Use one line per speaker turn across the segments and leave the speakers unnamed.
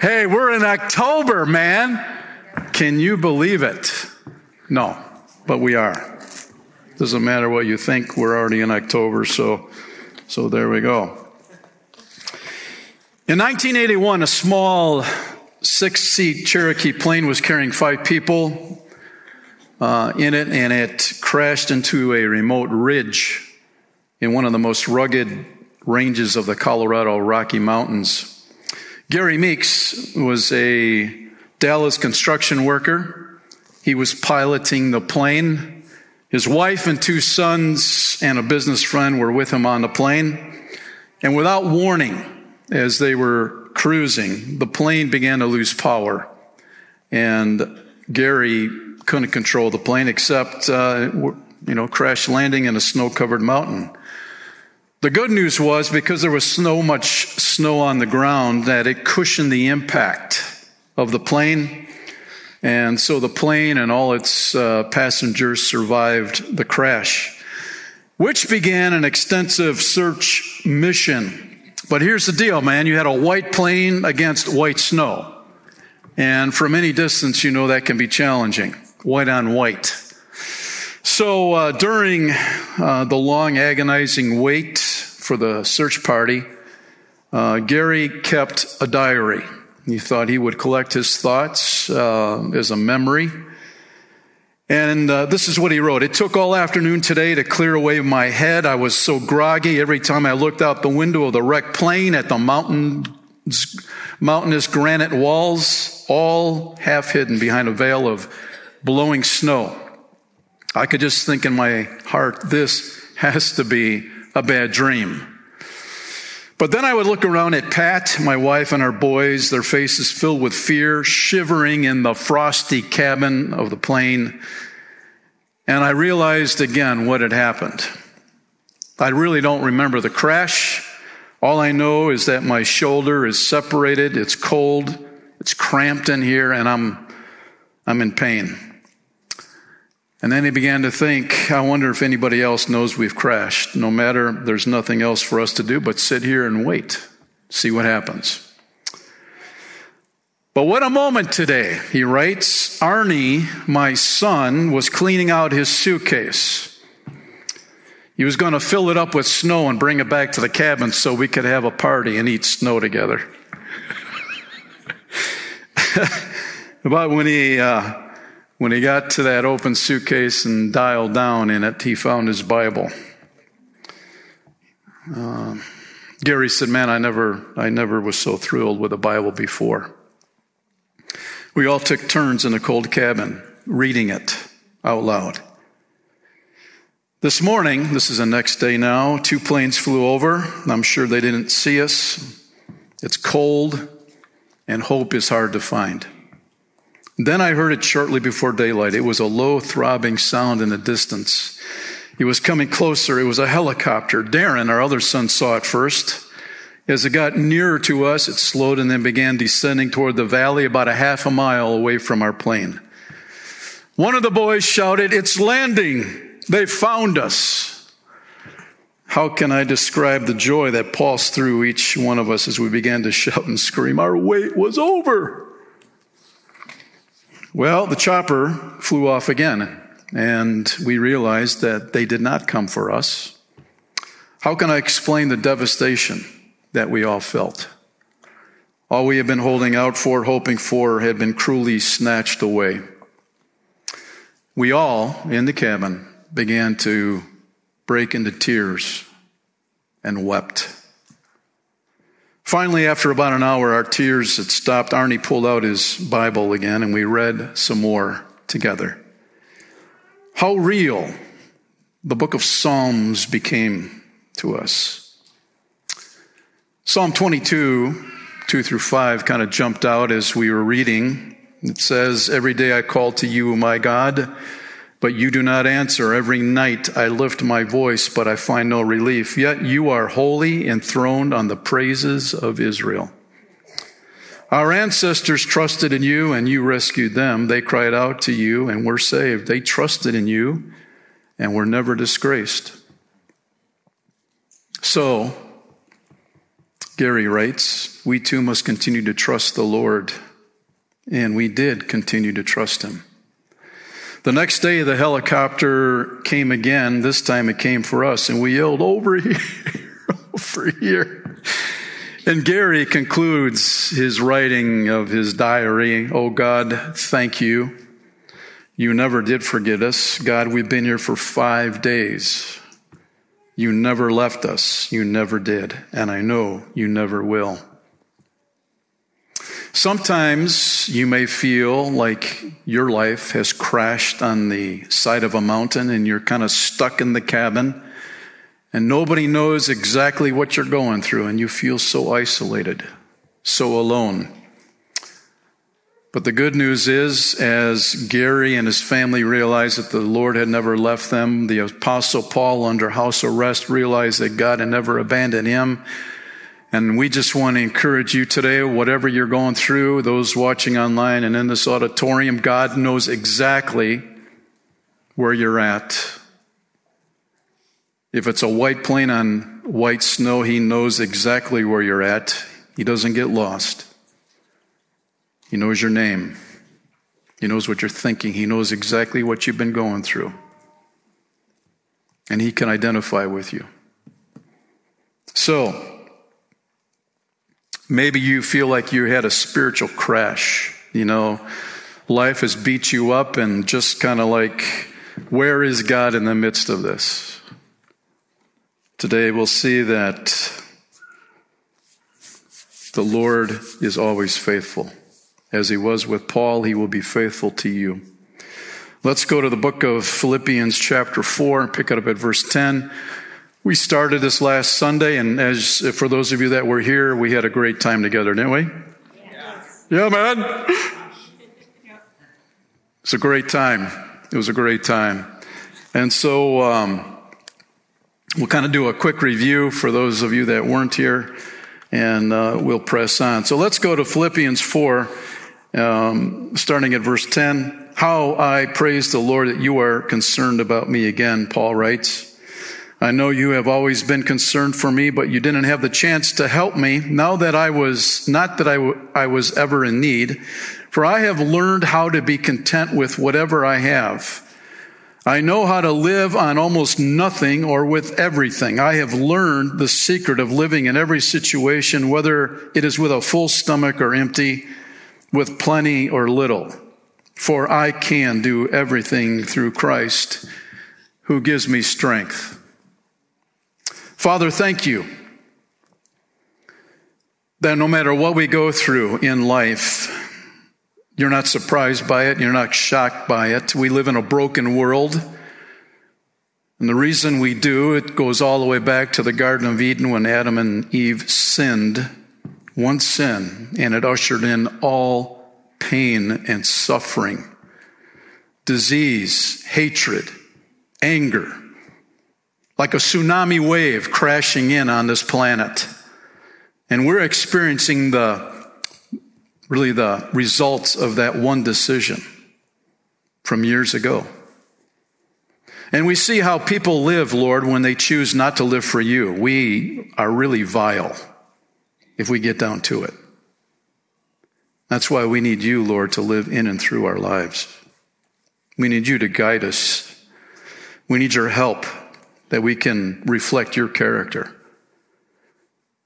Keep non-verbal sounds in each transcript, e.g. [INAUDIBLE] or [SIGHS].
Hey, we're in October, man. Can you believe it? No, but we are. Doesn't matter what you think, we're already in October, so, so there we go. In 1981, a small six seat Cherokee plane was carrying five people uh, in it, and it crashed into a remote ridge in one of the most rugged ranges of the Colorado Rocky Mountains. Gary Meeks was a Dallas construction worker. He was piloting the plane. His wife and two sons and a business friend were with him on the plane. And without warning, as they were cruising, the plane began to lose power. And Gary couldn't control the plane except, uh, you know, crash landing in a snow covered mountain. The good news was because there was so much snow on the ground that it cushioned the impact of the plane. And so the plane and all its uh, passengers survived the crash, which began an extensive search mission. But here's the deal, man you had a white plane against white snow. And from any distance, you know that can be challenging white on white. So uh, during uh, the long agonizing wait for the search party, uh, Gary kept a diary. He thought he would collect his thoughts uh, as a memory. And uh, this is what he wrote It took all afternoon today to clear away my head. I was so groggy every time I looked out the window of the wrecked plane at the mountains, mountainous granite walls, all half hidden behind a veil of blowing snow. I could just think in my heart, this has to be a bad dream. But then I would look around at Pat, my wife, and our boys, their faces filled with fear, shivering in the frosty cabin of the plane. And I realized again what had happened. I really don't remember the crash. All I know is that my shoulder is separated, it's cold, it's cramped in here, and I'm, I'm in pain. And then he began to think, I wonder if anybody else knows we've crashed. No matter, there's nothing else for us to do but sit here and wait, see what happens. But what a moment today, he writes. Arnie, my son, was cleaning out his suitcase. He was going to fill it up with snow and bring it back to the cabin so we could have a party and eat snow together. [LAUGHS] but when he uh, when he got to that open suitcase and dialed down in it, he found his Bible. Uh, Gary said, "Man, I never, I never was so thrilled with a Bible before." We all took turns in a cold cabin reading it out loud. This morning, this is the next day now, two planes flew over. I'm sure they didn't see us. It's cold, and hope is hard to find. Then I heard it shortly before daylight. It was a low throbbing sound in the distance. It was coming closer. It was a helicopter. Darren, our other son, saw it first. As it got nearer to us, it slowed and then began descending toward the valley about a half a mile away from our plane. One of the boys shouted, It's landing! They found us! How can I describe the joy that pulsed through each one of us as we began to shout and scream? Our wait was over. Well, the chopper flew off again, and we realized that they did not come for us. How can I explain the devastation that we all felt? All we had been holding out for, hoping for, had been cruelly snatched away. We all in the cabin began to break into tears and wept. Finally, after about an hour, our tears had stopped. Arnie pulled out his Bible again and we read some more together. How real the book of Psalms became to us. Psalm 22, 2 through 5, kind of jumped out as we were reading. It says, Every day I call to you, my God. But you do not answer. Every night I lift my voice, but I find no relief. Yet you are holy, enthroned on the praises of Israel. Our ancestors trusted in you, and you rescued them. They cried out to you, and were saved. They trusted in you, and were never disgraced. So, Gary writes, we too must continue to trust the Lord. And we did continue to trust him. The next day, the helicopter came again. This time it came for us, and we yelled, Over here, [LAUGHS] over here. And Gary concludes his writing of his diary Oh God, thank you. You never did forget us. God, we've been here for five days. You never left us. You never did. And I know you never will. Sometimes you may feel like your life has crashed on the side of a mountain and you're kind of stuck in the cabin and nobody knows exactly what you're going through and you feel so isolated, so alone. But the good news is, as Gary and his family realized that the Lord had never left them, the Apostle Paul, under house arrest, realized that God had never abandoned him. And we just want to encourage you today, whatever you're going through, those watching online and in this auditorium, God knows exactly where you're at. If it's a white plane on white snow, He knows exactly where you're at. He doesn't get lost. He knows your name. He knows what you're thinking. He knows exactly what you've been going through. And He can identify with you. So, Maybe you feel like you had a spiritual crash. You know, life has beat you up and just kind of like, where is God in the midst of this? Today we'll see that the Lord is always faithful. As he was with Paul, he will be faithful to you. Let's go to the book of Philippians, chapter 4, pick it up at verse 10. We started this last Sunday, and as for those of you that were here, we had a great time together, didn't we? Yes. Yeah, man. [LAUGHS] It's a great time. It was a great time. And so um, we'll kind of do a quick review for those of you that weren't here, and uh, we'll press on. So let's go to Philippians 4, um, starting at verse 10. How I praise the Lord that you are concerned about me again, Paul writes. I know you have always been concerned for me, but you didn't have the chance to help me. Now that I was, not that I, w- I was ever in need, for I have learned how to be content with whatever I have. I know how to live on almost nothing or with everything. I have learned the secret of living in every situation, whether it is with a full stomach or empty, with plenty or little. For I can do everything through Christ who gives me strength. Father, thank you that no matter what we go through in life, you're not surprised by it, you're not shocked by it. We live in a broken world. And the reason we do, it goes all the way back to the Garden of Eden when Adam and Eve sinned, one sin, and it ushered in all pain and suffering, disease, hatred, anger like a tsunami wave crashing in on this planet. And we're experiencing the really the results of that one decision from years ago. And we see how people live, Lord, when they choose not to live for you. We are really vile if we get down to it. That's why we need you, Lord, to live in and through our lives. We need you to guide us. We need your help that we can reflect your character.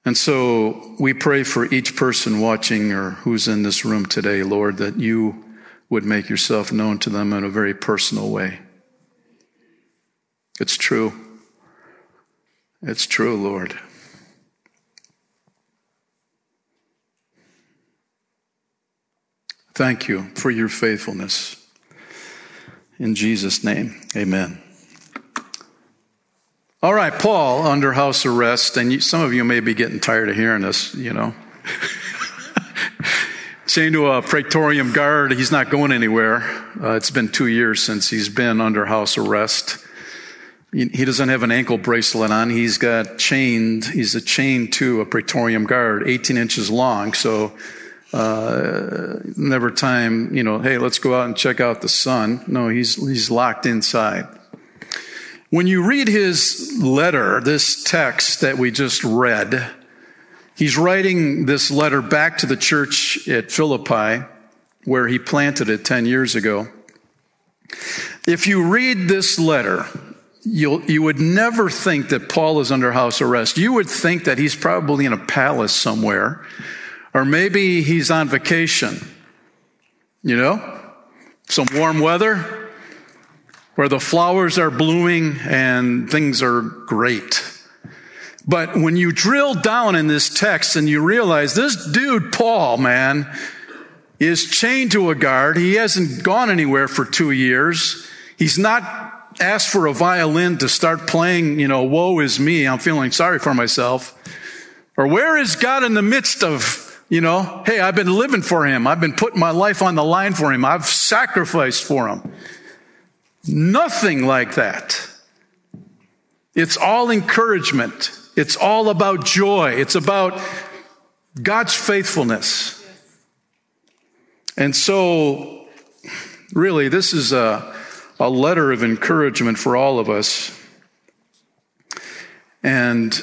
And so we pray for each person watching or who's in this room today, Lord, that you would make yourself known to them in a very personal way. It's true. It's true, Lord. Thank you for your faithfulness. In Jesus' name, amen. All right, Paul under house arrest, and some of you may be getting tired of hearing this, you know. Saying [LAUGHS] to a praetorium guard, he's not going anywhere. Uh, it's been two years since he's been under house arrest. He doesn't have an ankle bracelet on. He's got chained, he's a chained to a praetorium guard, 18 inches long. So, uh, never time, you know, hey, let's go out and check out the sun. No, he's, he's locked inside. When you read his letter, this text that we just read, he's writing this letter back to the church at Philippi, where he planted it 10 years ago. If you read this letter, You'll, you would never think that Paul is under house arrest. You would think that he's probably in a palace somewhere, or maybe he's on vacation. You know, some warm weather, where the flowers are blooming and things are great. But when you drill down in this text and you realize this dude, Paul, man, is chained to a guard. He hasn't gone anywhere for two years. He's not asked for a violin to start playing, you know, woe is me. I'm feeling sorry for myself. Or where is God in the midst of you know, hey, I've been living for him. I've been putting my life on the line for him. I've sacrificed for him. Nothing like that. It's all encouragement. It's all about joy. It's about God's faithfulness. And so, really, this is a, a letter of encouragement for all of us. And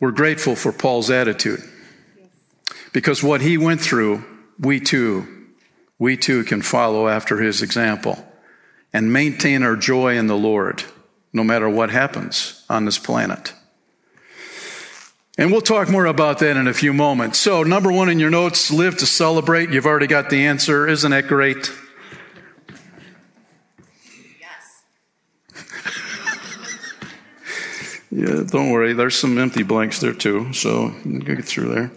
we're grateful for Paul's attitude because what he went through, we too we too can follow after his example and maintain our joy in the Lord no matter what happens on this planet. And we'll talk more about that in a few moments. So, number one in your notes, live to celebrate. You've already got the answer. Isn't that great? Yes. [LAUGHS] yeah, don't worry. There's some empty blanks there too. So, get through there.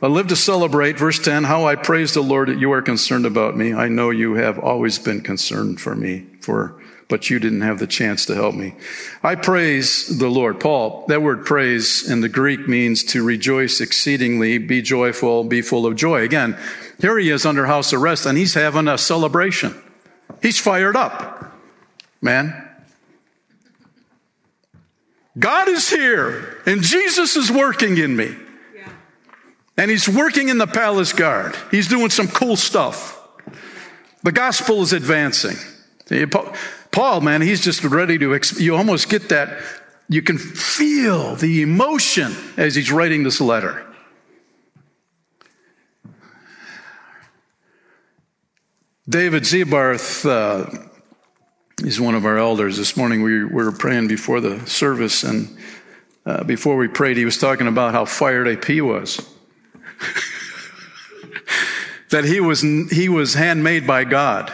I live to celebrate, verse 10, how I praise the Lord that you are concerned about me. I know you have always been concerned for me, for, but you didn't have the chance to help me. I praise the Lord. Paul, that word praise in the Greek means to rejoice exceedingly, be joyful, be full of joy. Again, here he is under house arrest and he's having a celebration. He's fired up, man. God is here and Jesus is working in me. And he's working in the palace guard. He's doing some cool stuff. The gospel is advancing. Paul, man, he's just ready to, you almost get that. You can feel the emotion as he's writing this letter. David Zebarth uh, one of our elders. This morning we were praying before the service, and uh, before we prayed, he was talking about how fired AP was. [LAUGHS] that he was, he was handmade by God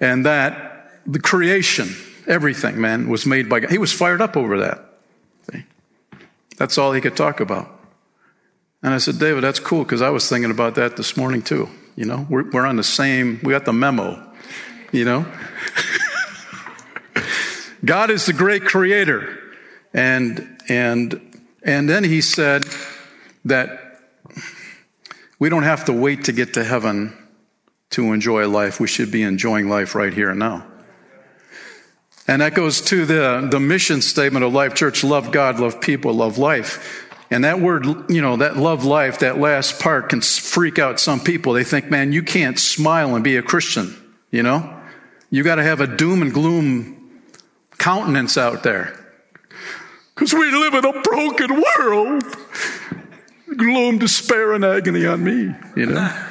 and that the creation, everything, man, was made by God. He was fired up over that. See? That's all he could talk about. And I said, David, that's cool because I was thinking about that this morning too. You know, we're, we're on the same, we got the memo, you know. [LAUGHS] God is the great creator. And, and, and then he said that we don't have to wait to get to heaven to enjoy life. We should be enjoying life right here and now. And that goes to the, the mission statement of Life Church love God, love people, love life. And that word, you know, that love life, that last part can freak out some people. They think, man, you can't smile and be a Christian, you know? You got to have a doom and gloom countenance out there. Because we live in a broken world gloom, despair, and agony on me, you know?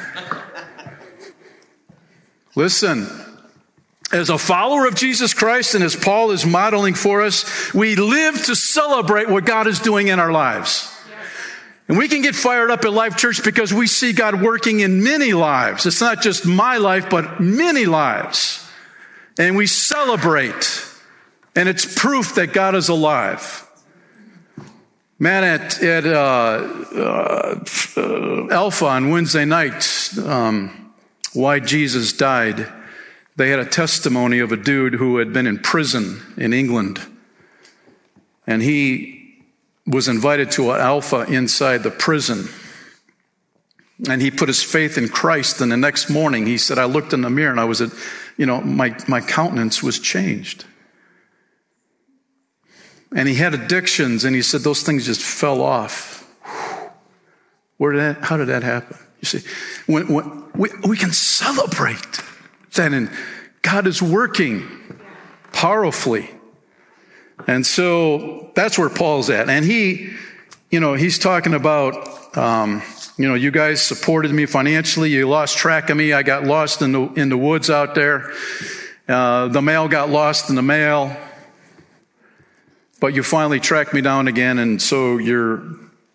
[LAUGHS] Listen, as a follower of Jesus Christ and as Paul is modeling for us, we live to celebrate what God is doing in our lives. And we can get fired up at Life Church because we see God working in many lives. It's not just my life, but many lives. And we celebrate. And it's proof that God is alive. Man at, at uh, uh, Alpha on Wednesday night, um, why Jesus died, they had a testimony of a dude who had been in prison in England. And he was invited to an Alpha inside the prison. And he put his faith in Christ. And the next morning, he said, I looked in the mirror and I was, at, you know, my, my countenance was changed. And he had addictions, and he said those things just fell off. Where did that, how did that happen? You see, when, when we, we can celebrate then, and God is working powerfully. And so that's where Paul's at. And he, you know, he's talking about, um, you know, you guys supported me financially. You lost track of me. I got lost in the, in the woods out there. Uh, the mail got lost in the mail. But you finally tracked me down again, and so you're,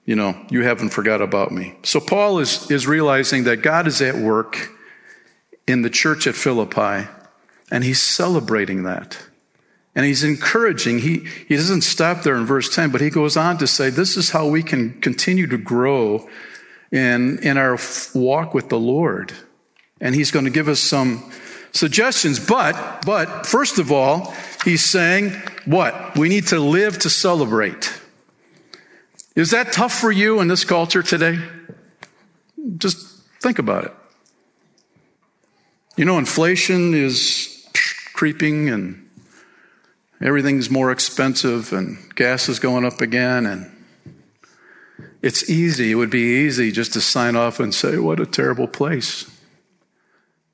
you know, you haven't forgot about me. So Paul is, is realizing that God is at work in the church at Philippi, and he's celebrating that. And he's encouraging. He, he doesn't stop there in verse 10, but he goes on to say, This is how we can continue to grow in, in our walk with the Lord. And he's going to give us some suggestions. But, but, first of all, He's saying, what? We need to live to celebrate. Is that tough for you in this culture today? Just think about it. You know, inflation is creeping and everything's more expensive and gas is going up again and it's easy it would be easy just to sign off and say what a terrible place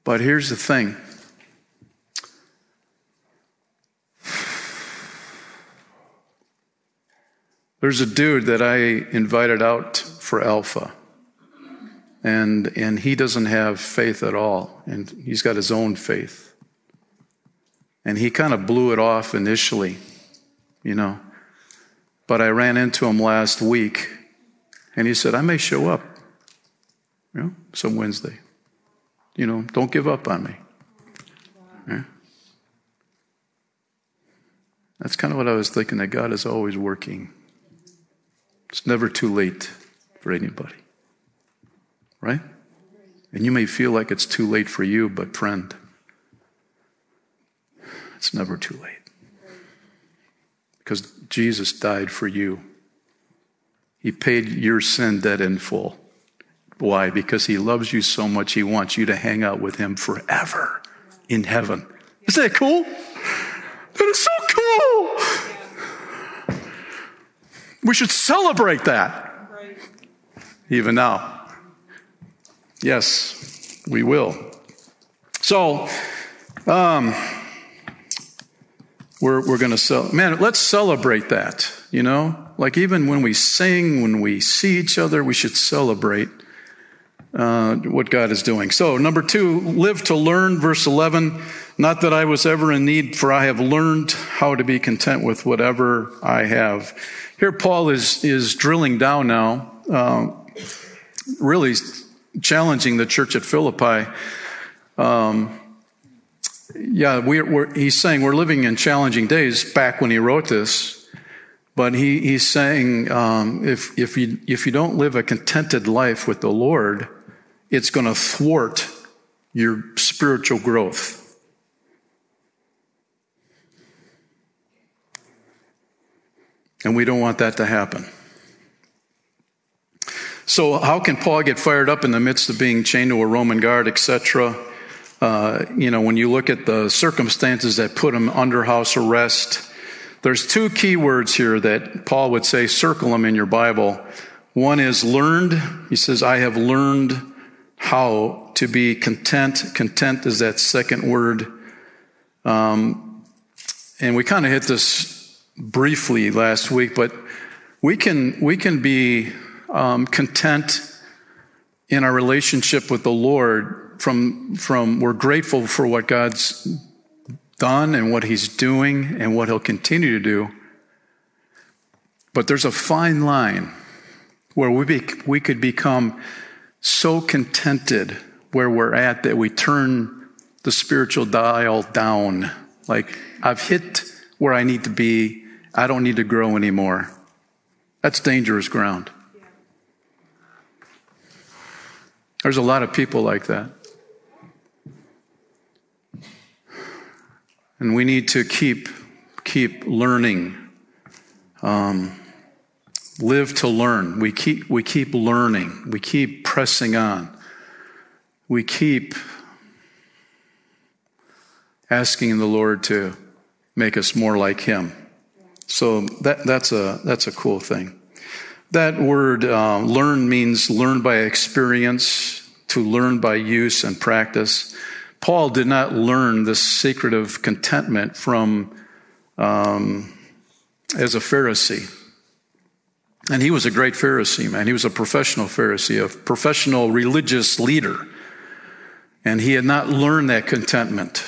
but here's the thing There's a dude that I invited out for Alpha, and, and he doesn't have faith at all, and he's got his own faith. And he kind of blew it off initially, you know. But I ran into him last week, and he said, I may show up, you know, some Wednesday. You know, don't give up on me. Yeah. That's kind of what I was thinking that God is always working. It's never too late for anybody. Right? And you may feel like it's too late for you, but friend, it's never too late. Because Jesus died for you. He paid your sin debt in full. Why? Because he loves you so much, he wants you to hang out with him forever in heaven. Is that cool? That is so We should celebrate that. Even now. Yes, we will. So, um, we're, we're going to sell. Man, let's celebrate that, you know? Like, even when we sing, when we see each other, we should celebrate uh, what God is doing. So, number two, live to learn, verse 11. Not that I was ever in need, for I have learned how to be content with whatever I have. Here, Paul is, is drilling down now, uh, really challenging the church at Philippi. Um, yeah, we, are he's saying we're living in challenging days back when he wrote this, but he, he's saying um, if, if, you, if you don't live a contented life with the Lord, it's going to thwart your spiritual growth. And we don't want that to happen. So, how can Paul get fired up in the midst of being chained to a Roman guard, etc.? Uh, you know, when you look at the circumstances that put him under house arrest, there's two key words here that Paul would say, circle them in your Bible. One is learned. He says, I have learned how to be content. Content is that second word. Um, and we kind of hit this briefly last week, but we can, we can be um, content in our relationship with the Lord from, from we're grateful for what God's done and what He's doing and what He'll continue to do. But there's a fine line where we, be, we could become so contented where we're at that we turn the spiritual dial down. Like, I've hit where I need to be. I don't need to grow anymore. That's dangerous ground. There's a lot of people like that. And we need to keep, keep learning. Um, live to learn. We keep, we keep learning. We keep pressing on. We keep asking the Lord to make us more like Him. So that, that's, a, that's a cool thing. That word uh, learn means learn by experience, to learn by use and practice. Paul did not learn this secret of contentment from um, as a Pharisee. And he was a great Pharisee, man. He was a professional Pharisee, a professional religious leader. And he had not learned that contentment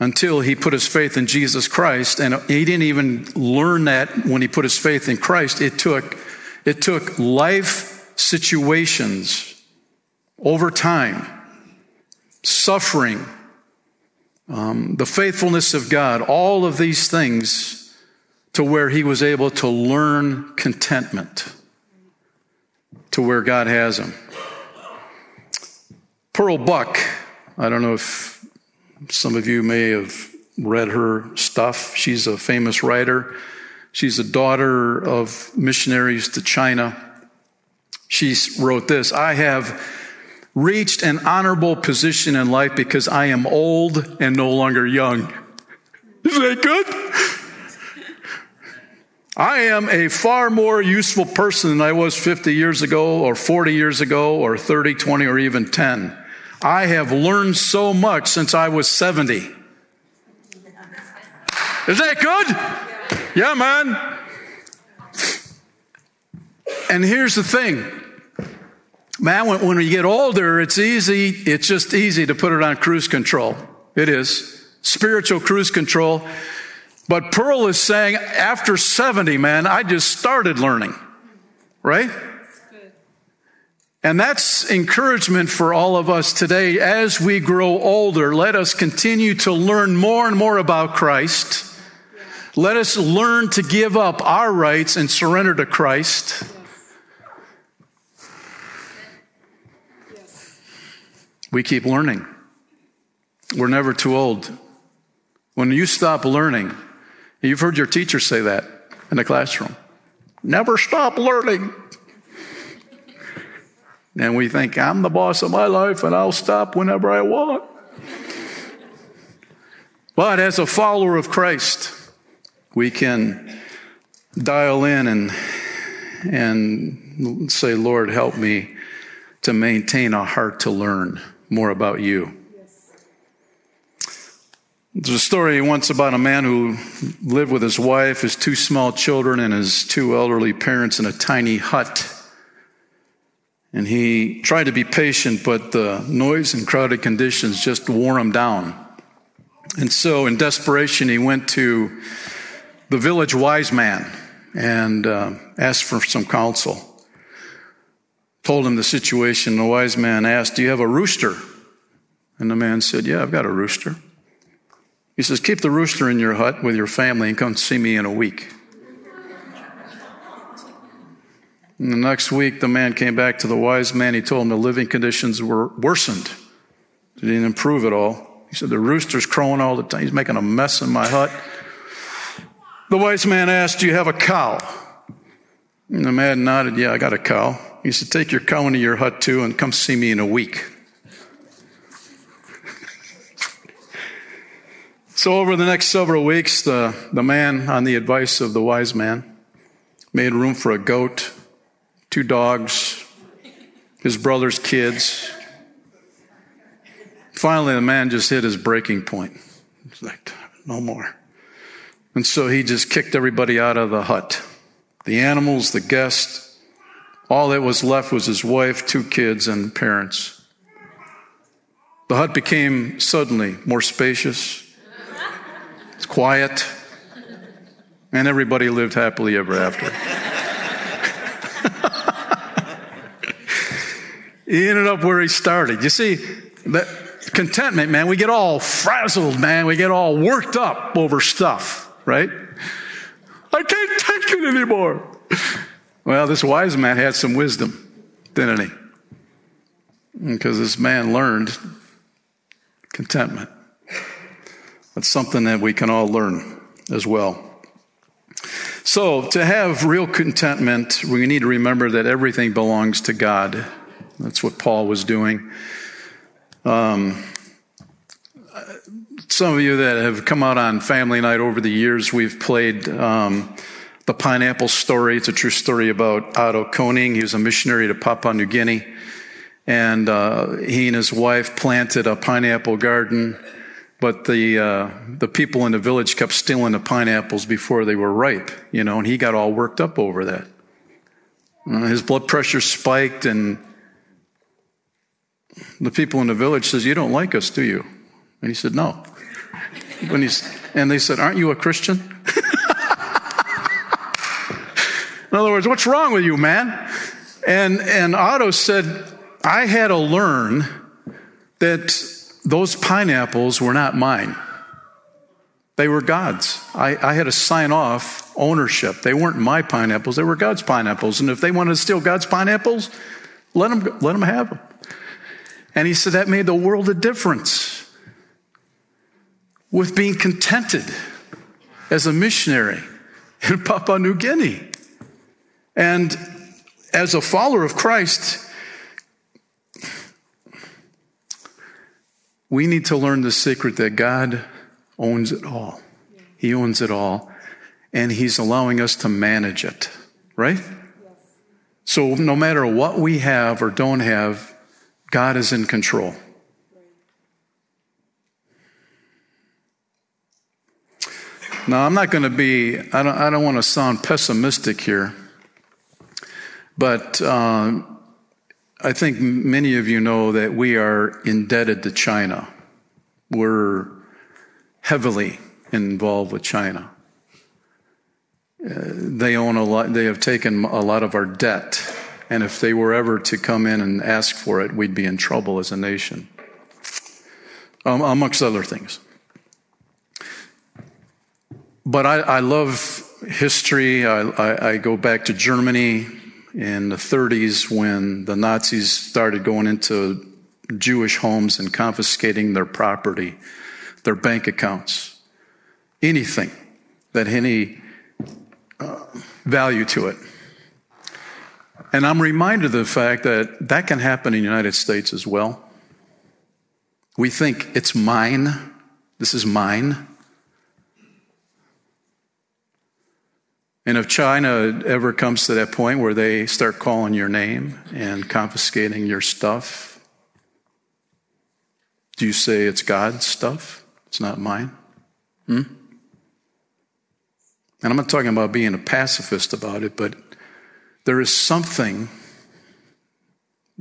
until he put his faith in Jesus Christ. And he didn't even learn that when he put his faith in Christ. It took, it took life situations over time, suffering, um, the faithfulness of God, all of these things to where he was able to learn contentment to where God has him. Pearl Buck, I don't know if some of you may have read her stuff. She's a famous writer. She's a daughter of missionaries to China. She wrote this I have reached an honorable position in life because I am old and no longer young. Is that good? I am a far more useful person than I was 50 years ago, or 40 years ago, or 30, 20, or even 10. I have learned so much since I was 70. Is that good? Yeah, man. And here's the thing. Man, when, when you get older, it's easy, it's just easy to put it on cruise control. It is. Spiritual cruise control. But Pearl is saying, after 70, man, I just started learning. Right? And that's encouragement for all of us today. As we grow older, let us continue to learn more and more about Christ. Let us learn to give up our rights and surrender to Christ. We keep learning. We're never too old. When you stop learning, you've heard your teacher say that in the classroom. Never stop learning. And we think, I'm the boss of my life and I'll stop whenever I want. But as a follower of Christ, we can dial in and, and say, Lord, help me to maintain a heart to learn more about you. There's a story once about a man who lived with his wife, his two small children, and his two elderly parents in a tiny hut and he tried to be patient, but the noise and crowded conditions just wore him down. And so, in desperation, he went to the village wise man and uh, asked for some counsel. Told him the situation. The wise man asked, Do you have a rooster? And the man said, Yeah, I've got a rooster. He says, Keep the rooster in your hut with your family and come see me in a week. And the next week, the man came back to the wise man. He told him the living conditions were worsened. They didn't improve at all. He said, The rooster's crowing all the time. He's making a mess in my hut. The wise man asked, Do you have a cow? And the man nodded, Yeah, I got a cow. He said, Take your cow into your hut too and come see me in a week. [LAUGHS] so, over the next several weeks, the, the man, on the advice of the wise man, made room for a goat two dogs, his brother's kids. Finally, the man just hit his breaking point. He's like, no more. And so he just kicked everybody out of the hut the animals, the guests. All that was left was his wife, two kids, and parents. The hut became suddenly more spacious, it's quiet, and everybody lived happily ever after. He ended up where he started. You see, that contentment, man, we get all frazzled, man. We get all worked up over stuff, right? I can't take it anymore. Well, this wise man had some wisdom, didn't he? Because this man learned contentment. That's something that we can all learn as well. So, to have real contentment, we need to remember that everything belongs to God. That's what Paul was doing. Um, some of you that have come out on Family Night over the years, we've played um, the Pineapple Story. It's a true story about Otto Koning. He was a missionary to Papua New Guinea, and uh, he and his wife planted a pineapple garden. But the uh, the people in the village kept stealing the pineapples before they were ripe, you know, and he got all worked up over that. Uh, his blood pressure spiked, and the people in the village says, You don't like us, do you? And he said, No. When he's, and they said, Aren't you a Christian? [LAUGHS] in other words, what's wrong with you, man? And, and Otto said, I had to learn that those pineapples were not mine. They were God's. I, I, had to sign off ownership. They weren't my pineapples, they were God's pineapples. And if they wanted to steal God's pineapples, let them, let them have them. And he said that made the world a difference with being contented as a missionary [LAUGHS] in Papua New Guinea. And as a follower of Christ, we need to learn the secret that God owns it all. He owns it all, and He's allowing us to manage it, right? So, no matter what we have or don't have, God is in control. Now, I'm not going to be, I don't, I don't want to sound pessimistic here, but uh, I think many of you know that we are indebted to China. We're heavily involved with China. Uh, they own a lot, they have taken a lot of our debt. And if they were ever to come in and ask for it, we'd be in trouble as a nation, um, amongst other things. But I, I love history. I, I, I go back to Germany in the 30s when the Nazis started going into Jewish homes and confiscating their property, their bank accounts, anything that had any uh, value to it. And I'm reminded of the fact that that can happen in the United States as well. We think it's mine, this is mine. And if China ever comes to that point where they start calling your name and confiscating your stuff, do you say it's God's stuff? It's not mine? Hmm? And I'm not talking about being a pacifist about it, but there is something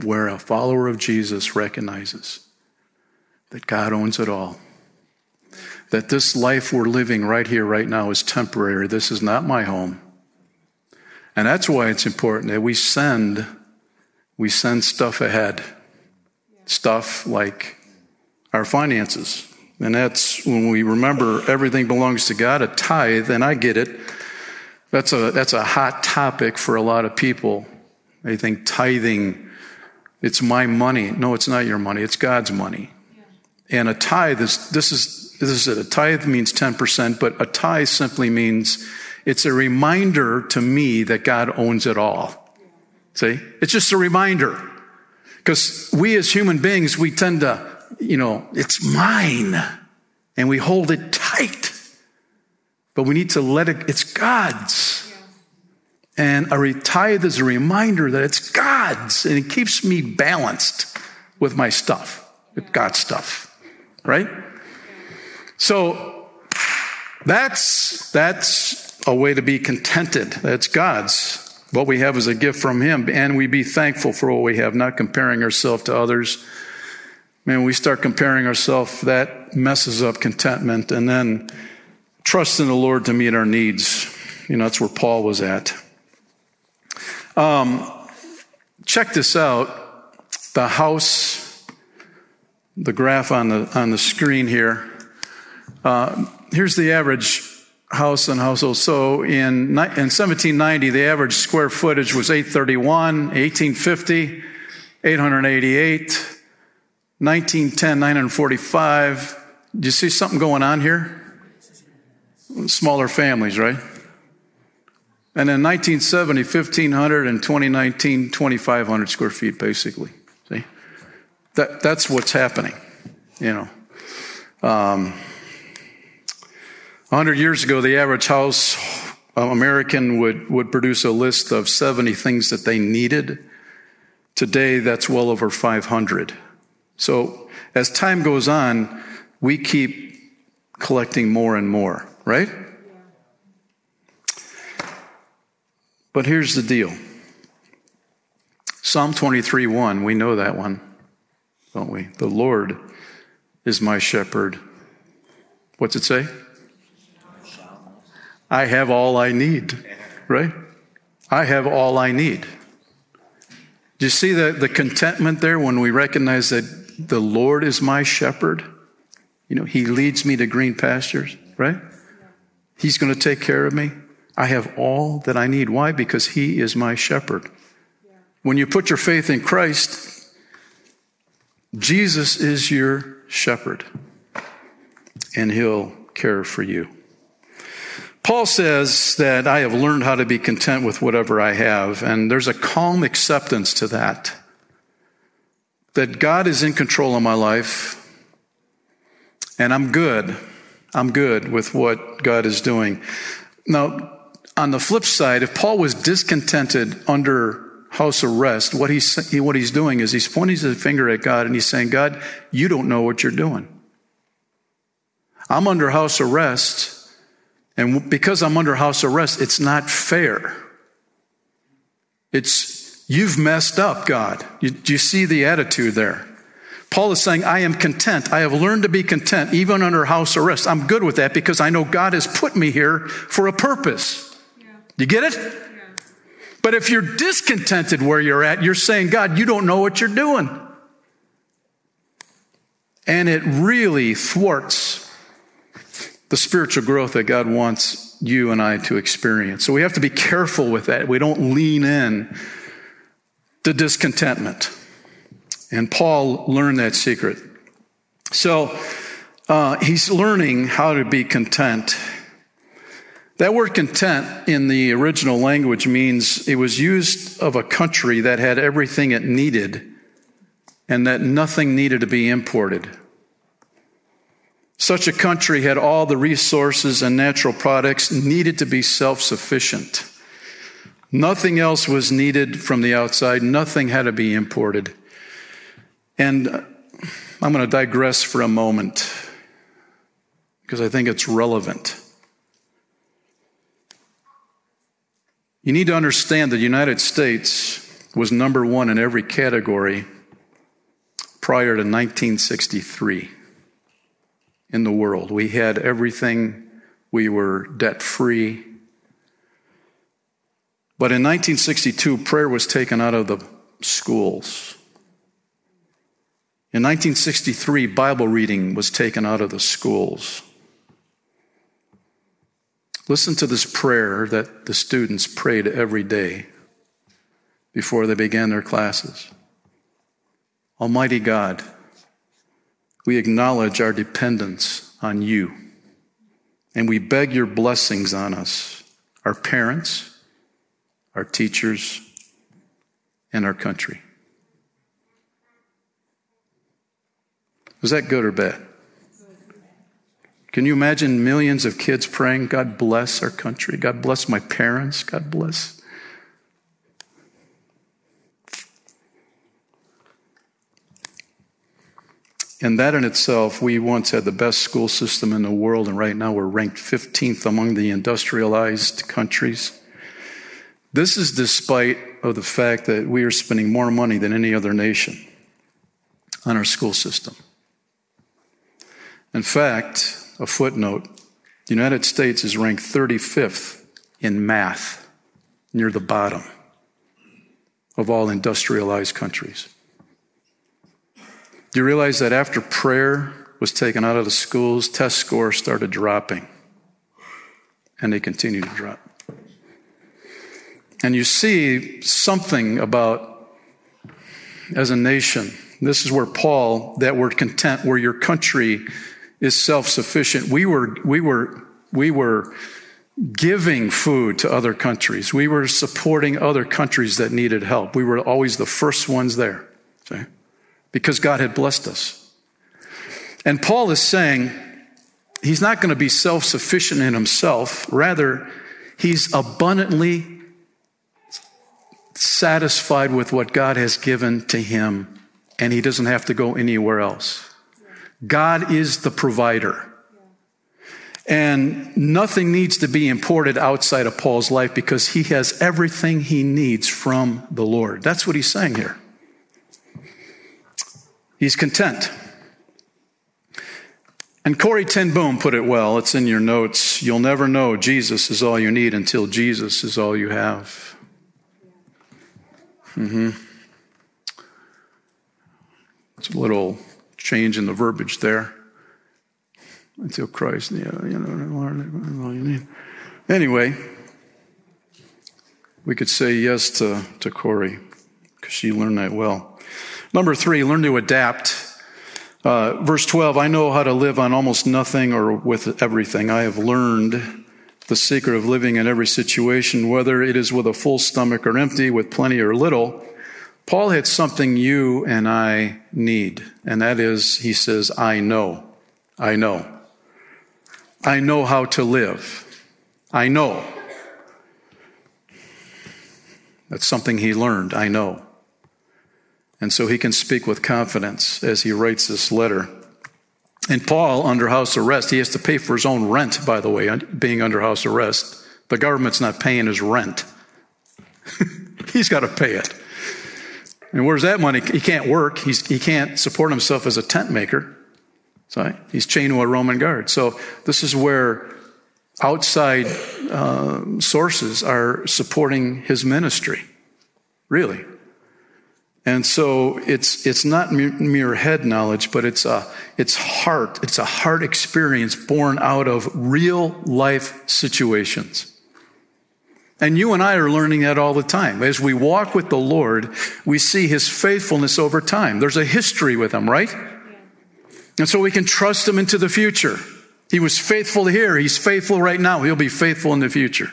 where a follower of Jesus recognizes that God owns it all. That this life we're living right here, right now, is temporary. This is not my home. And that's why it's important that we send, we send stuff ahead. Stuff like our finances. And that's when we remember everything belongs to God, a tithe, and I get it. That's a, that's a hot topic for a lot of people. They think tithing, it's my money. No, it's not your money, it's God's money. Yeah. And a tithe is, this is, this is it. A tithe means 10%, but a tithe simply means it's a reminder to me that God owns it all. See? It's just a reminder. Because we as human beings, we tend to, you know, it's mine. And we hold it tight but we need to let it, it's God's. And a tithe is a reminder that it's God's, and it keeps me balanced with my stuff, with God's stuff, right? So that's that's a way to be contented. That's God's. What we have is a gift from Him, and we be thankful for what we have, not comparing ourselves to others. Man, we start comparing ourselves, that messes up contentment, and then trust in the Lord to meet our needs. You know, that's where Paul was at. Um, check this out the house, the graph on the, on the screen here. Uh, here's the average house and household. So in, in 1790, the average square footage was 831, 1850, 888, 1910, 945. Do you see something going on here? smaller families, right? And in 1970, 1,500, and 2019, 2,500 square feet, basically. See? That, that's what's happening, you know. Um, 100 years ago, the average house uh, American would, would produce a list of 70 things that they needed. Today, that's well over 500. So, as time goes on, we keep collecting more and more right? But here's the deal Psalm 23 1, we know that one, don't we? The Lord is my shepherd. What's it say? I have all I need, right? I have all I need. Do you see the, the contentment there when we recognize that the Lord is my shepherd? You know, He leads me to green pastures, right? He's going to take care of me. I have all that I need. Why? Because He is my shepherd. When you put your faith in Christ, Jesus is your shepherd, and He'll care for you. Paul says that I have learned how to be content with whatever I have, and there's a calm acceptance to that. That God is in control of my life, and I'm good. I'm good with what God is doing. Now, on the flip side, if Paul was discontented under house arrest, what he's, what he's doing is he's pointing his finger at God and he's saying, God, you don't know what you're doing. I'm under house arrest, and because I'm under house arrest, it's not fair. It's, you've messed up, God. You, you see the attitude there? Paul is saying, I am content. I have learned to be content, even under house arrest. I'm good with that because I know God has put me here for a purpose. Yeah. You get it? Yeah. But if you're discontented where you're at, you're saying, God, you don't know what you're doing. And it really thwarts the spiritual growth that God wants you and I to experience. So we have to be careful with that. We don't lean in to discontentment. And Paul learned that secret. So uh, he's learning how to be content. That word content in the original language means it was used of a country that had everything it needed and that nothing needed to be imported. Such a country had all the resources and natural products needed to be self sufficient. Nothing else was needed from the outside, nothing had to be imported. And uh, I'm going to digress for a moment because I think it's relevant. You need to understand that the United States was number one in every category prior to 1963 in the world. We had everything, we were debt free. But in 1962, prayer was taken out of the schools. In 1963, Bible reading was taken out of the schools. Listen to this prayer that the students prayed every day before they began their classes. Almighty God, we acknowledge our dependence on you, and we beg your blessings on us, our parents, our teachers, and our country. Was that good or bad? Can you imagine millions of kids praying, God bless our country, God bless my parents, God bless. And that in itself, we once had the best school system in the world, and right now we're ranked 15th among the industrialized countries. This is despite of the fact that we are spending more money than any other nation on our school system. In fact, a footnote the United States is ranked 35th in math, near the bottom of all industrialized countries. Do you realize that after prayer was taken out of the schools, test scores started dropping? And they continue to drop. And you see something about, as a nation, this is where Paul, that word content, where your country is self sufficient. We were, we were, we were giving food to other countries. We were supporting other countries that needed help. We were always the first ones there okay? because God had blessed us. And Paul is saying he's not going to be self sufficient in himself. Rather, he's abundantly satisfied with what God has given to him, and he doesn't have to go anywhere else. God is the provider. And nothing needs to be imported outside of Paul's life because he has everything he needs from the Lord. That's what he's saying here. He's content. And Corrie ten Boom put it well. It's in your notes. You'll never know Jesus is all you need until Jesus is all you have. Mm-hmm. It's a little change in the verbiage there until Christ. Yeah, you know, Anyway, we could say yes to, to Corrie because she learned that well. Number three, learn to adapt. Uh, verse 12 I know how to live on almost nothing or with everything. I have learned the secret of living in every situation, whether it is with a full stomach or empty, with plenty or little. Paul hits something you and I need, and that is, he says, I know. I know. I know how to live. I know. That's something he learned, I know. And so he can speak with confidence as he writes this letter. And Paul, under house arrest, he has to pay for his own rent, by the way, being under house arrest. The government's not paying his rent, [LAUGHS] he's got to pay it. And where's that money? He can't work. He's, he can't support himself as a tent maker. So he's chained to a Roman guard. So this is where outside uh, sources are supporting his ministry, really. And so it's it's not mere head knowledge, but it's a it's heart. It's a heart experience born out of real life situations. And you and I are learning that all the time. As we walk with the Lord, we see his faithfulness over time. There's a history with him, right? And so we can trust him into the future. He was faithful here. He's faithful right now. He'll be faithful in the future.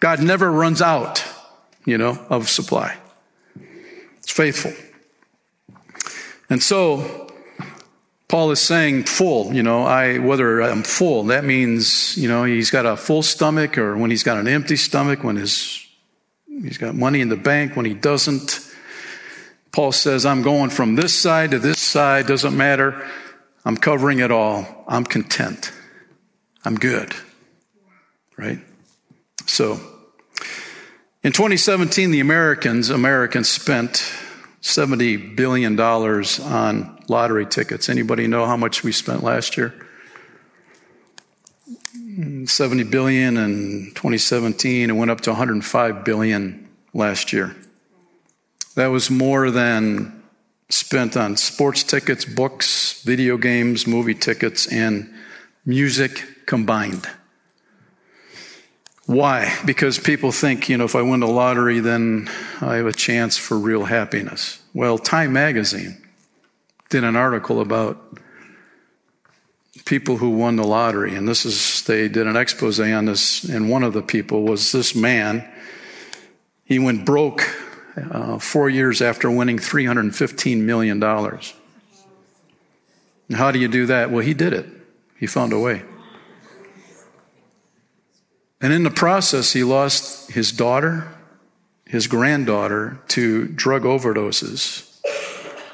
God never runs out, you know, of supply. It's faithful. And so Paul is saying full, you know, I whether I'm full, that means, you know, he's got a full stomach or when he's got an empty stomach, when his he's got money in the bank, when he doesn't. Paul says, I'm going from this side to this side, doesn't matter. I'm covering it all. I'm content. I'm good. Right? So in 2017, the Americans, Americans spent $70 billion on lottery tickets. Anybody know how much we spent last year? 70 billion in 2017 and went up to 105 billion last year. That was more than spent on sports tickets, books, video games, movie tickets, and music combined. Why? Because people think, you know, if I win the lottery, then I have a chance for real happiness. Well, Time Magazine did an article about people who won the lottery, and this is they did an expose on this, and one of the people was this man. He went broke uh, four years after winning $315 million. And how do you do that? Well, he did it, he found a way. And in the process, he lost his daughter, his granddaughter to drug overdoses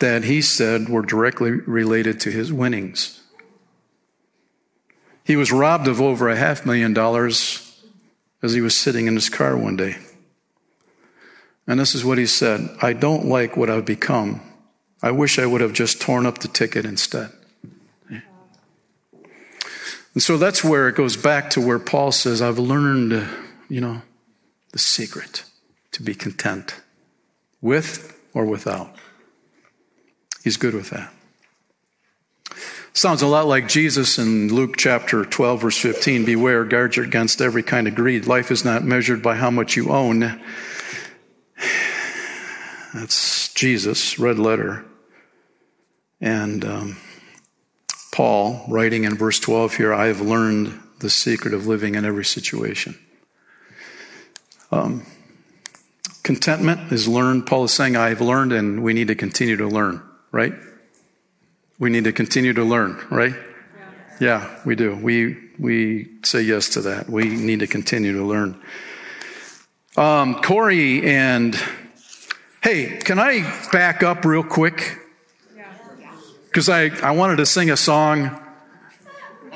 that he said were directly related to his winnings. He was robbed of over a half million dollars as he was sitting in his car one day. And this is what he said I don't like what I've become. I wish I would have just torn up the ticket instead. And so that's where it goes back to where Paul says, I've learned, you know, the secret to be content with or without. He's good with that. Sounds a lot like Jesus in Luke chapter 12, verse 15 Beware, guard against every kind of greed. Life is not measured by how much you own. That's Jesus, red letter. And um, Paul, writing in verse 12 here, I have learned the secret of living in every situation. Um, contentment is learned. Paul is saying, I've learned, and we need to continue to learn right? We need to continue to learn, right? Yeah, yeah we do. We, we say yes to that. We need to continue to learn. Um, Corrie and, hey, can I back up real quick? Because I, I wanted to sing a song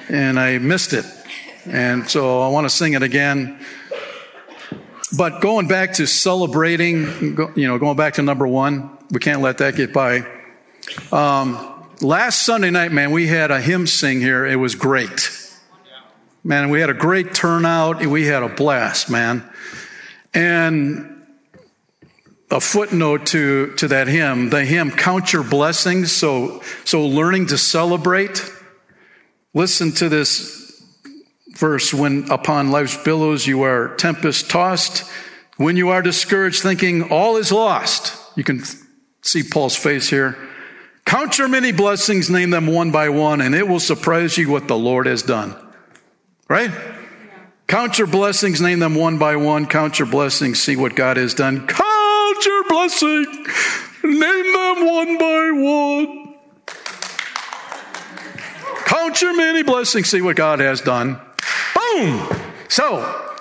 and I missed it. And so I want to sing it again. But going back to celebrating, you know, going back to number one, we can't let that get by. Um, last Sunday night, man, we had a hymn sing here. It was great. Man, we had a great turnout. We had a blast, man. And a footnote to, to that hymn, the hymn, Count Your Blessings. So, so learning to celebrate. Listen to this verse when upon life's billows you are tempest tossed when you are discouraged thinking all is lost you can see paul's face here Count your many blessings, name them one by one, and it will surprise you what the Lord has done. Right? Count your blessings, name them one by one. Count your blessings, see what God has done. Count your blessing, name them one by one. Count your many blessings, see what God has done. Boom! So,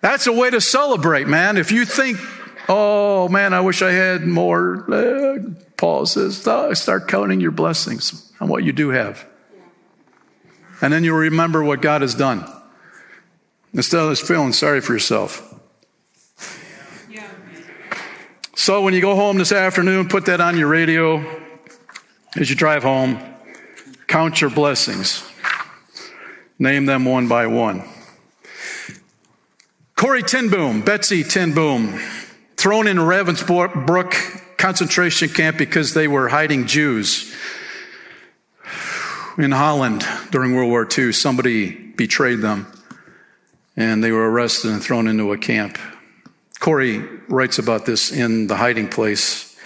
that's a way to celebrate, man. If you think, oh man, I wish I had more. Paul says, start counting your blessings and what you do have. And then you'll remember what God has done. Instead of just feeling sorry for yourself. So when you go home this afternoon, put that on your radio as you drive home. Count your blessings. Name them one by one. Corrie ten Boom, Betsy ten Boom, thrown in Ravensbrück concentration camp because they were hiding Jews. In Holland during World War II, somebody betrayed them and they were arrested and thrown into a camp. Corrie writes about this in The Hiding Place,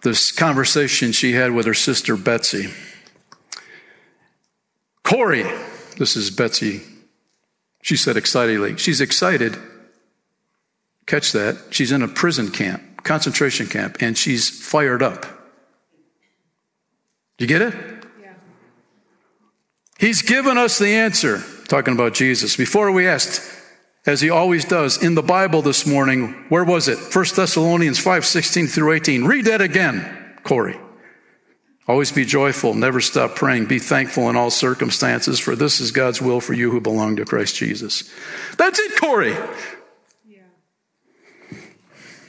this conversation she had with her sister Betsy. Corrie, this is Betsy, she said excitedly. She's excited. Catch that. She's in a prison camp concentration camp, and she's fired up. You get it? Yeah. He's given us the answer, talking about Jesus. Before we asked, as he always does in the Bible this morning, where was it? 1 Thessalonians 5 16 through 18. Read that again, Corrie. Always be joyful, never stop praying, be thankful in all circumstances, for this is God's will for you who belong to Christ Jesus. That's it, Corrie.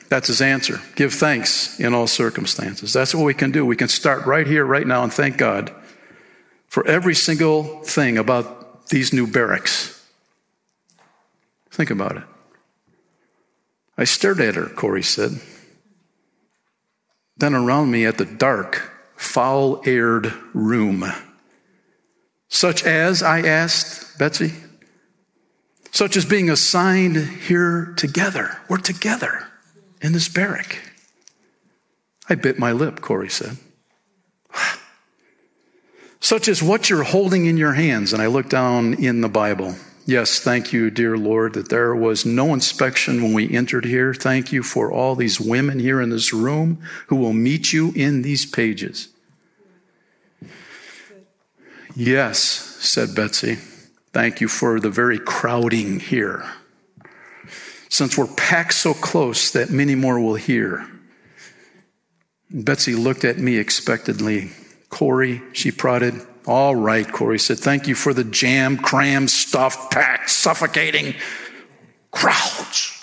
That's his answer. Give thanks in all circumstances. That's what we can do. We can start right here, right now, and thank God for every single thing about these new barracks. Think about it. I stared at her, Corrie said. Then around me at the dark, foul aired room. Such as, I asked Betsy, such as being assigned here together. We're together in this barrack. I bit my lip, Corrie said. [SIGHS] Such as what you're holding in your hands. And I looked down in the Bible. Yes, thank you, dear Lord, that there was no inspection when we entered here. Thank you for all these women here in this room who will meet you in these pages. Yes, said Betsy. Thank you for the very crowding here since we're packed so close that many more will hear. Betsy looked at me expectantly. Corrie, she prodded. All right, Corrie said, thank you for the jam, cram, stuff, packed, suffocating crowds.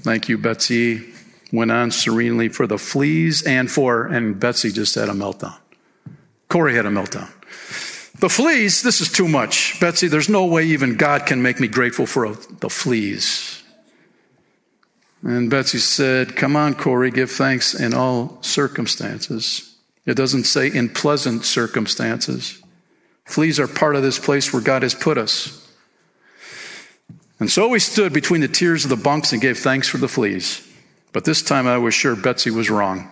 Thank you, Betsy. Went on serenely for the fleas and for, and Betsy just had a meltdown. Corrie had a meltdown. The fleas, this is too much. Betsy, there's no way even God can make me grateful for the fleas. And Betsy said, Come on, Corrie, give thanks in all circumstances. It doesn't say in pleasant circumstances. Fleas are part of this place where God has put us. And so we stood between the tiers of the bunks and gave thanks for the fleas. But this time I was sure Betsy was wrong.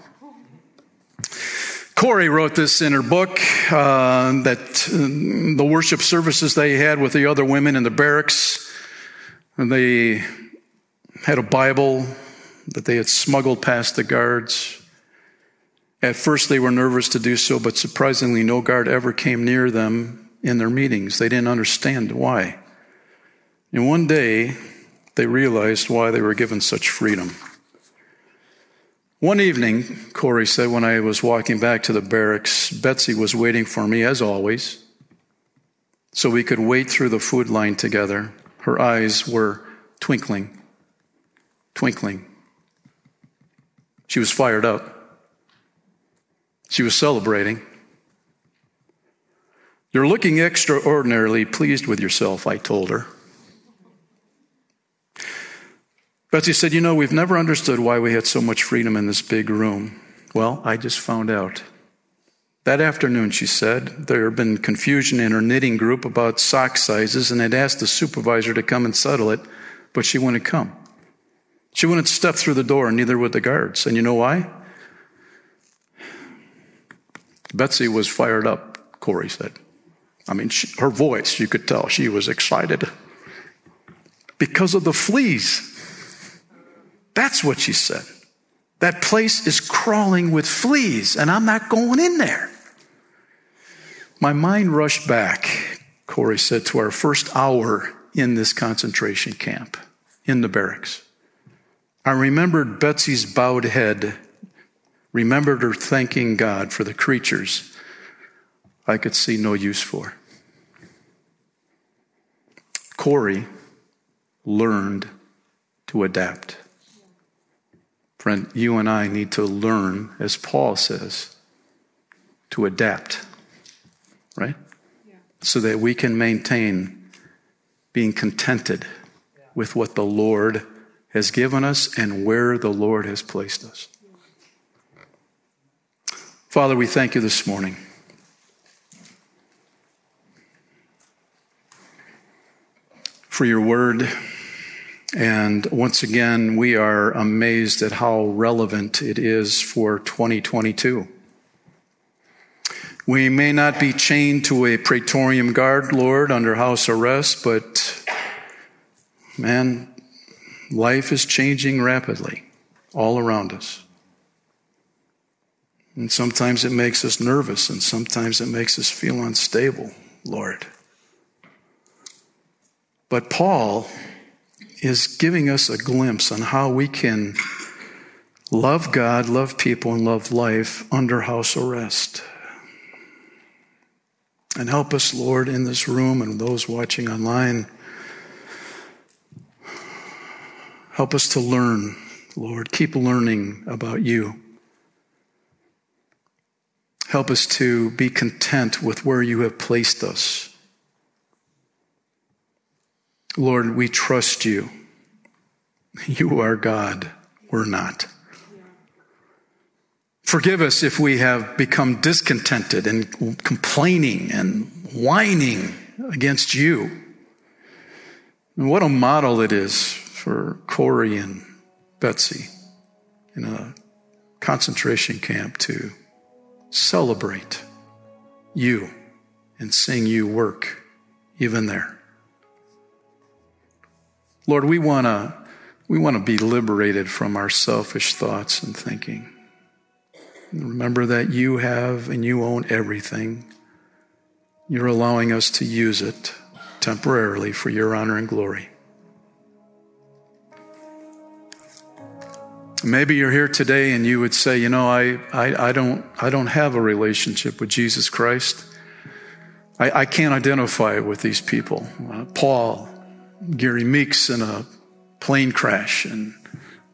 Corrie wrote this in her book uh, that um, the worship services they had with the other women in the barracks, they had a Bible that they had smuggled past the guards. At first, they were nervous to do so, but surprisingly, no guard ever came near them in their meetings. They didn't understand why. And one day, they realized why they were given such freedom. One evening, Corrie said, when I was walking back to the barracks, Betsy was waiting for me, as always, so we could wait through the food line together. Her eyes were twinkling, twinkling. She was fired up. She was celebrating. You're looking extraordinarily pleased with yourself, I told her. Betsy said, You know, we've never understood why we had so much freedom in this big room. Well, I just found out. That afternoon, she said, there had been confusion in her knitting group about sock sizes and had asked the supervisor to come and settle it, but she wouldn't come. She wouldn't step through the door, neither would the guards. And you know why? Betsy was fired up, Corrie said. I mean, she, her voice, you could tell she was excited because of the fleas. That's what she said. That place is crawling with fleas, and I'm not going in there. My mind rushed back, Corrie said, to our first hour in this concentration camp, in the barracks. I remembered Betsy's bowed head, remembered her thanking God for the creatures I could see no use for. Corrie learned to adapt. Friend, you and I need to learn, as Paul says, to adapt, right? Yeah. So that we can maintain being contented yeah. with what the Lord has given us and where the Lord has placed us. Yeah. Father, we thank you this morning. For your word. And once again, we are amazed at how relevant it is for 2022. We may not be chained to a Praetorium guard, Lord, under house arrest, but man, life is changing rapidly all around us. And sometimes it makes us nervous, and sometimes it makes us feel unstable, Lord. But Paul is giving us a glimpse on how we can love God, love people, and love life under house arrest. And help us, Lord, in this room and those watching online. Help us to learn, Lord. Keep learning about you. Help us to be content with where you have placed us. Lord, we trust you. You are God, we're not. Forgive us if we have become discontented and complaining and whining against you. And what a model it is for Corrie and Betsy in a concentration camp to celebrate you and seeing you work even there. Lord, we want to we want to be liberated from our selfish thoughts and thinking. Remember that you have and you own everything. You're allowing us to use it temporarily for your honor and glory. Maybe you're here today and you would say, you know, I, I, I don't, I don't have a relationship with Jesus Christ. I, I can't identify with these people. Uh, Paul, Gary Meeks in a plane crash and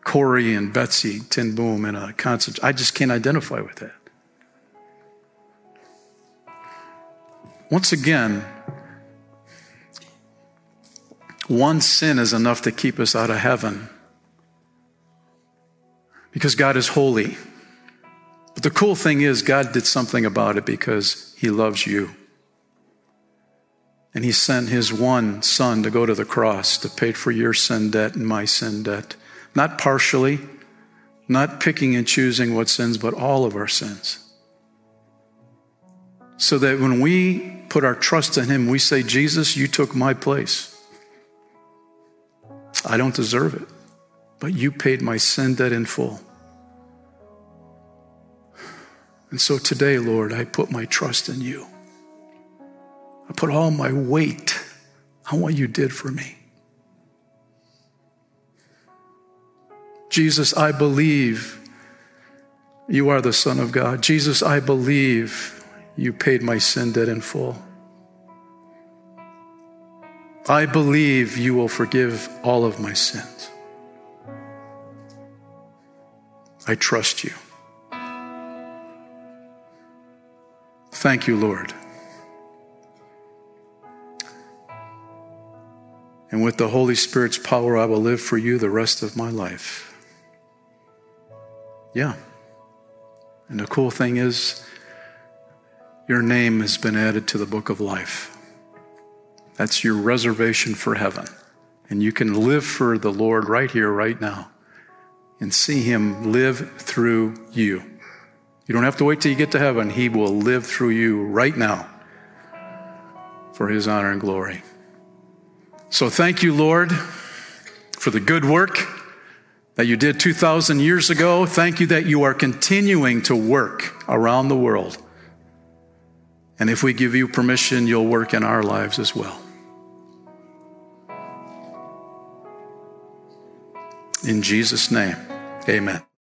Corrie and Betsy ten Boom in a concert. I just can't identify with that. Once again, one sin is enough to keep us out of heaven because God is holy. But the cool thing is, God did something about it because He loves you. And he sent his one son to go to the cross to pay for your sin debt and my sin debt. Not partially, not picking and choosing what sins, but all of our sins. So that when we put our trust in him, we say, Jesus, you took my place. I don't deserve it, but you paid my sin debt in full. And so today, Lord, I put my trust in you. I put all my weight on what you did for me. Jesus, I believe you are the Son of God. Jesus, I believe you paid my sin debt in full. I believe you will forgive all of my sins. I trust you. Thank you, Lord. And with the Holy Spirit's power, I will live for you the rest of my life. Yeah. And the cool thing is, your name has been added to the book of life. That's your reservation for heaven. And you can live for the Lord right here, right now, and see Him live through you. You don't have to wait till you get to heaven. He will live through you right now for His honor and glory. So thank you, Lord, for the good work that you did 2,000 years ago. Thank you that you are continuing to work around the world. And if we give you permission, you'll work in our lives as well. In Jesus' name, amen.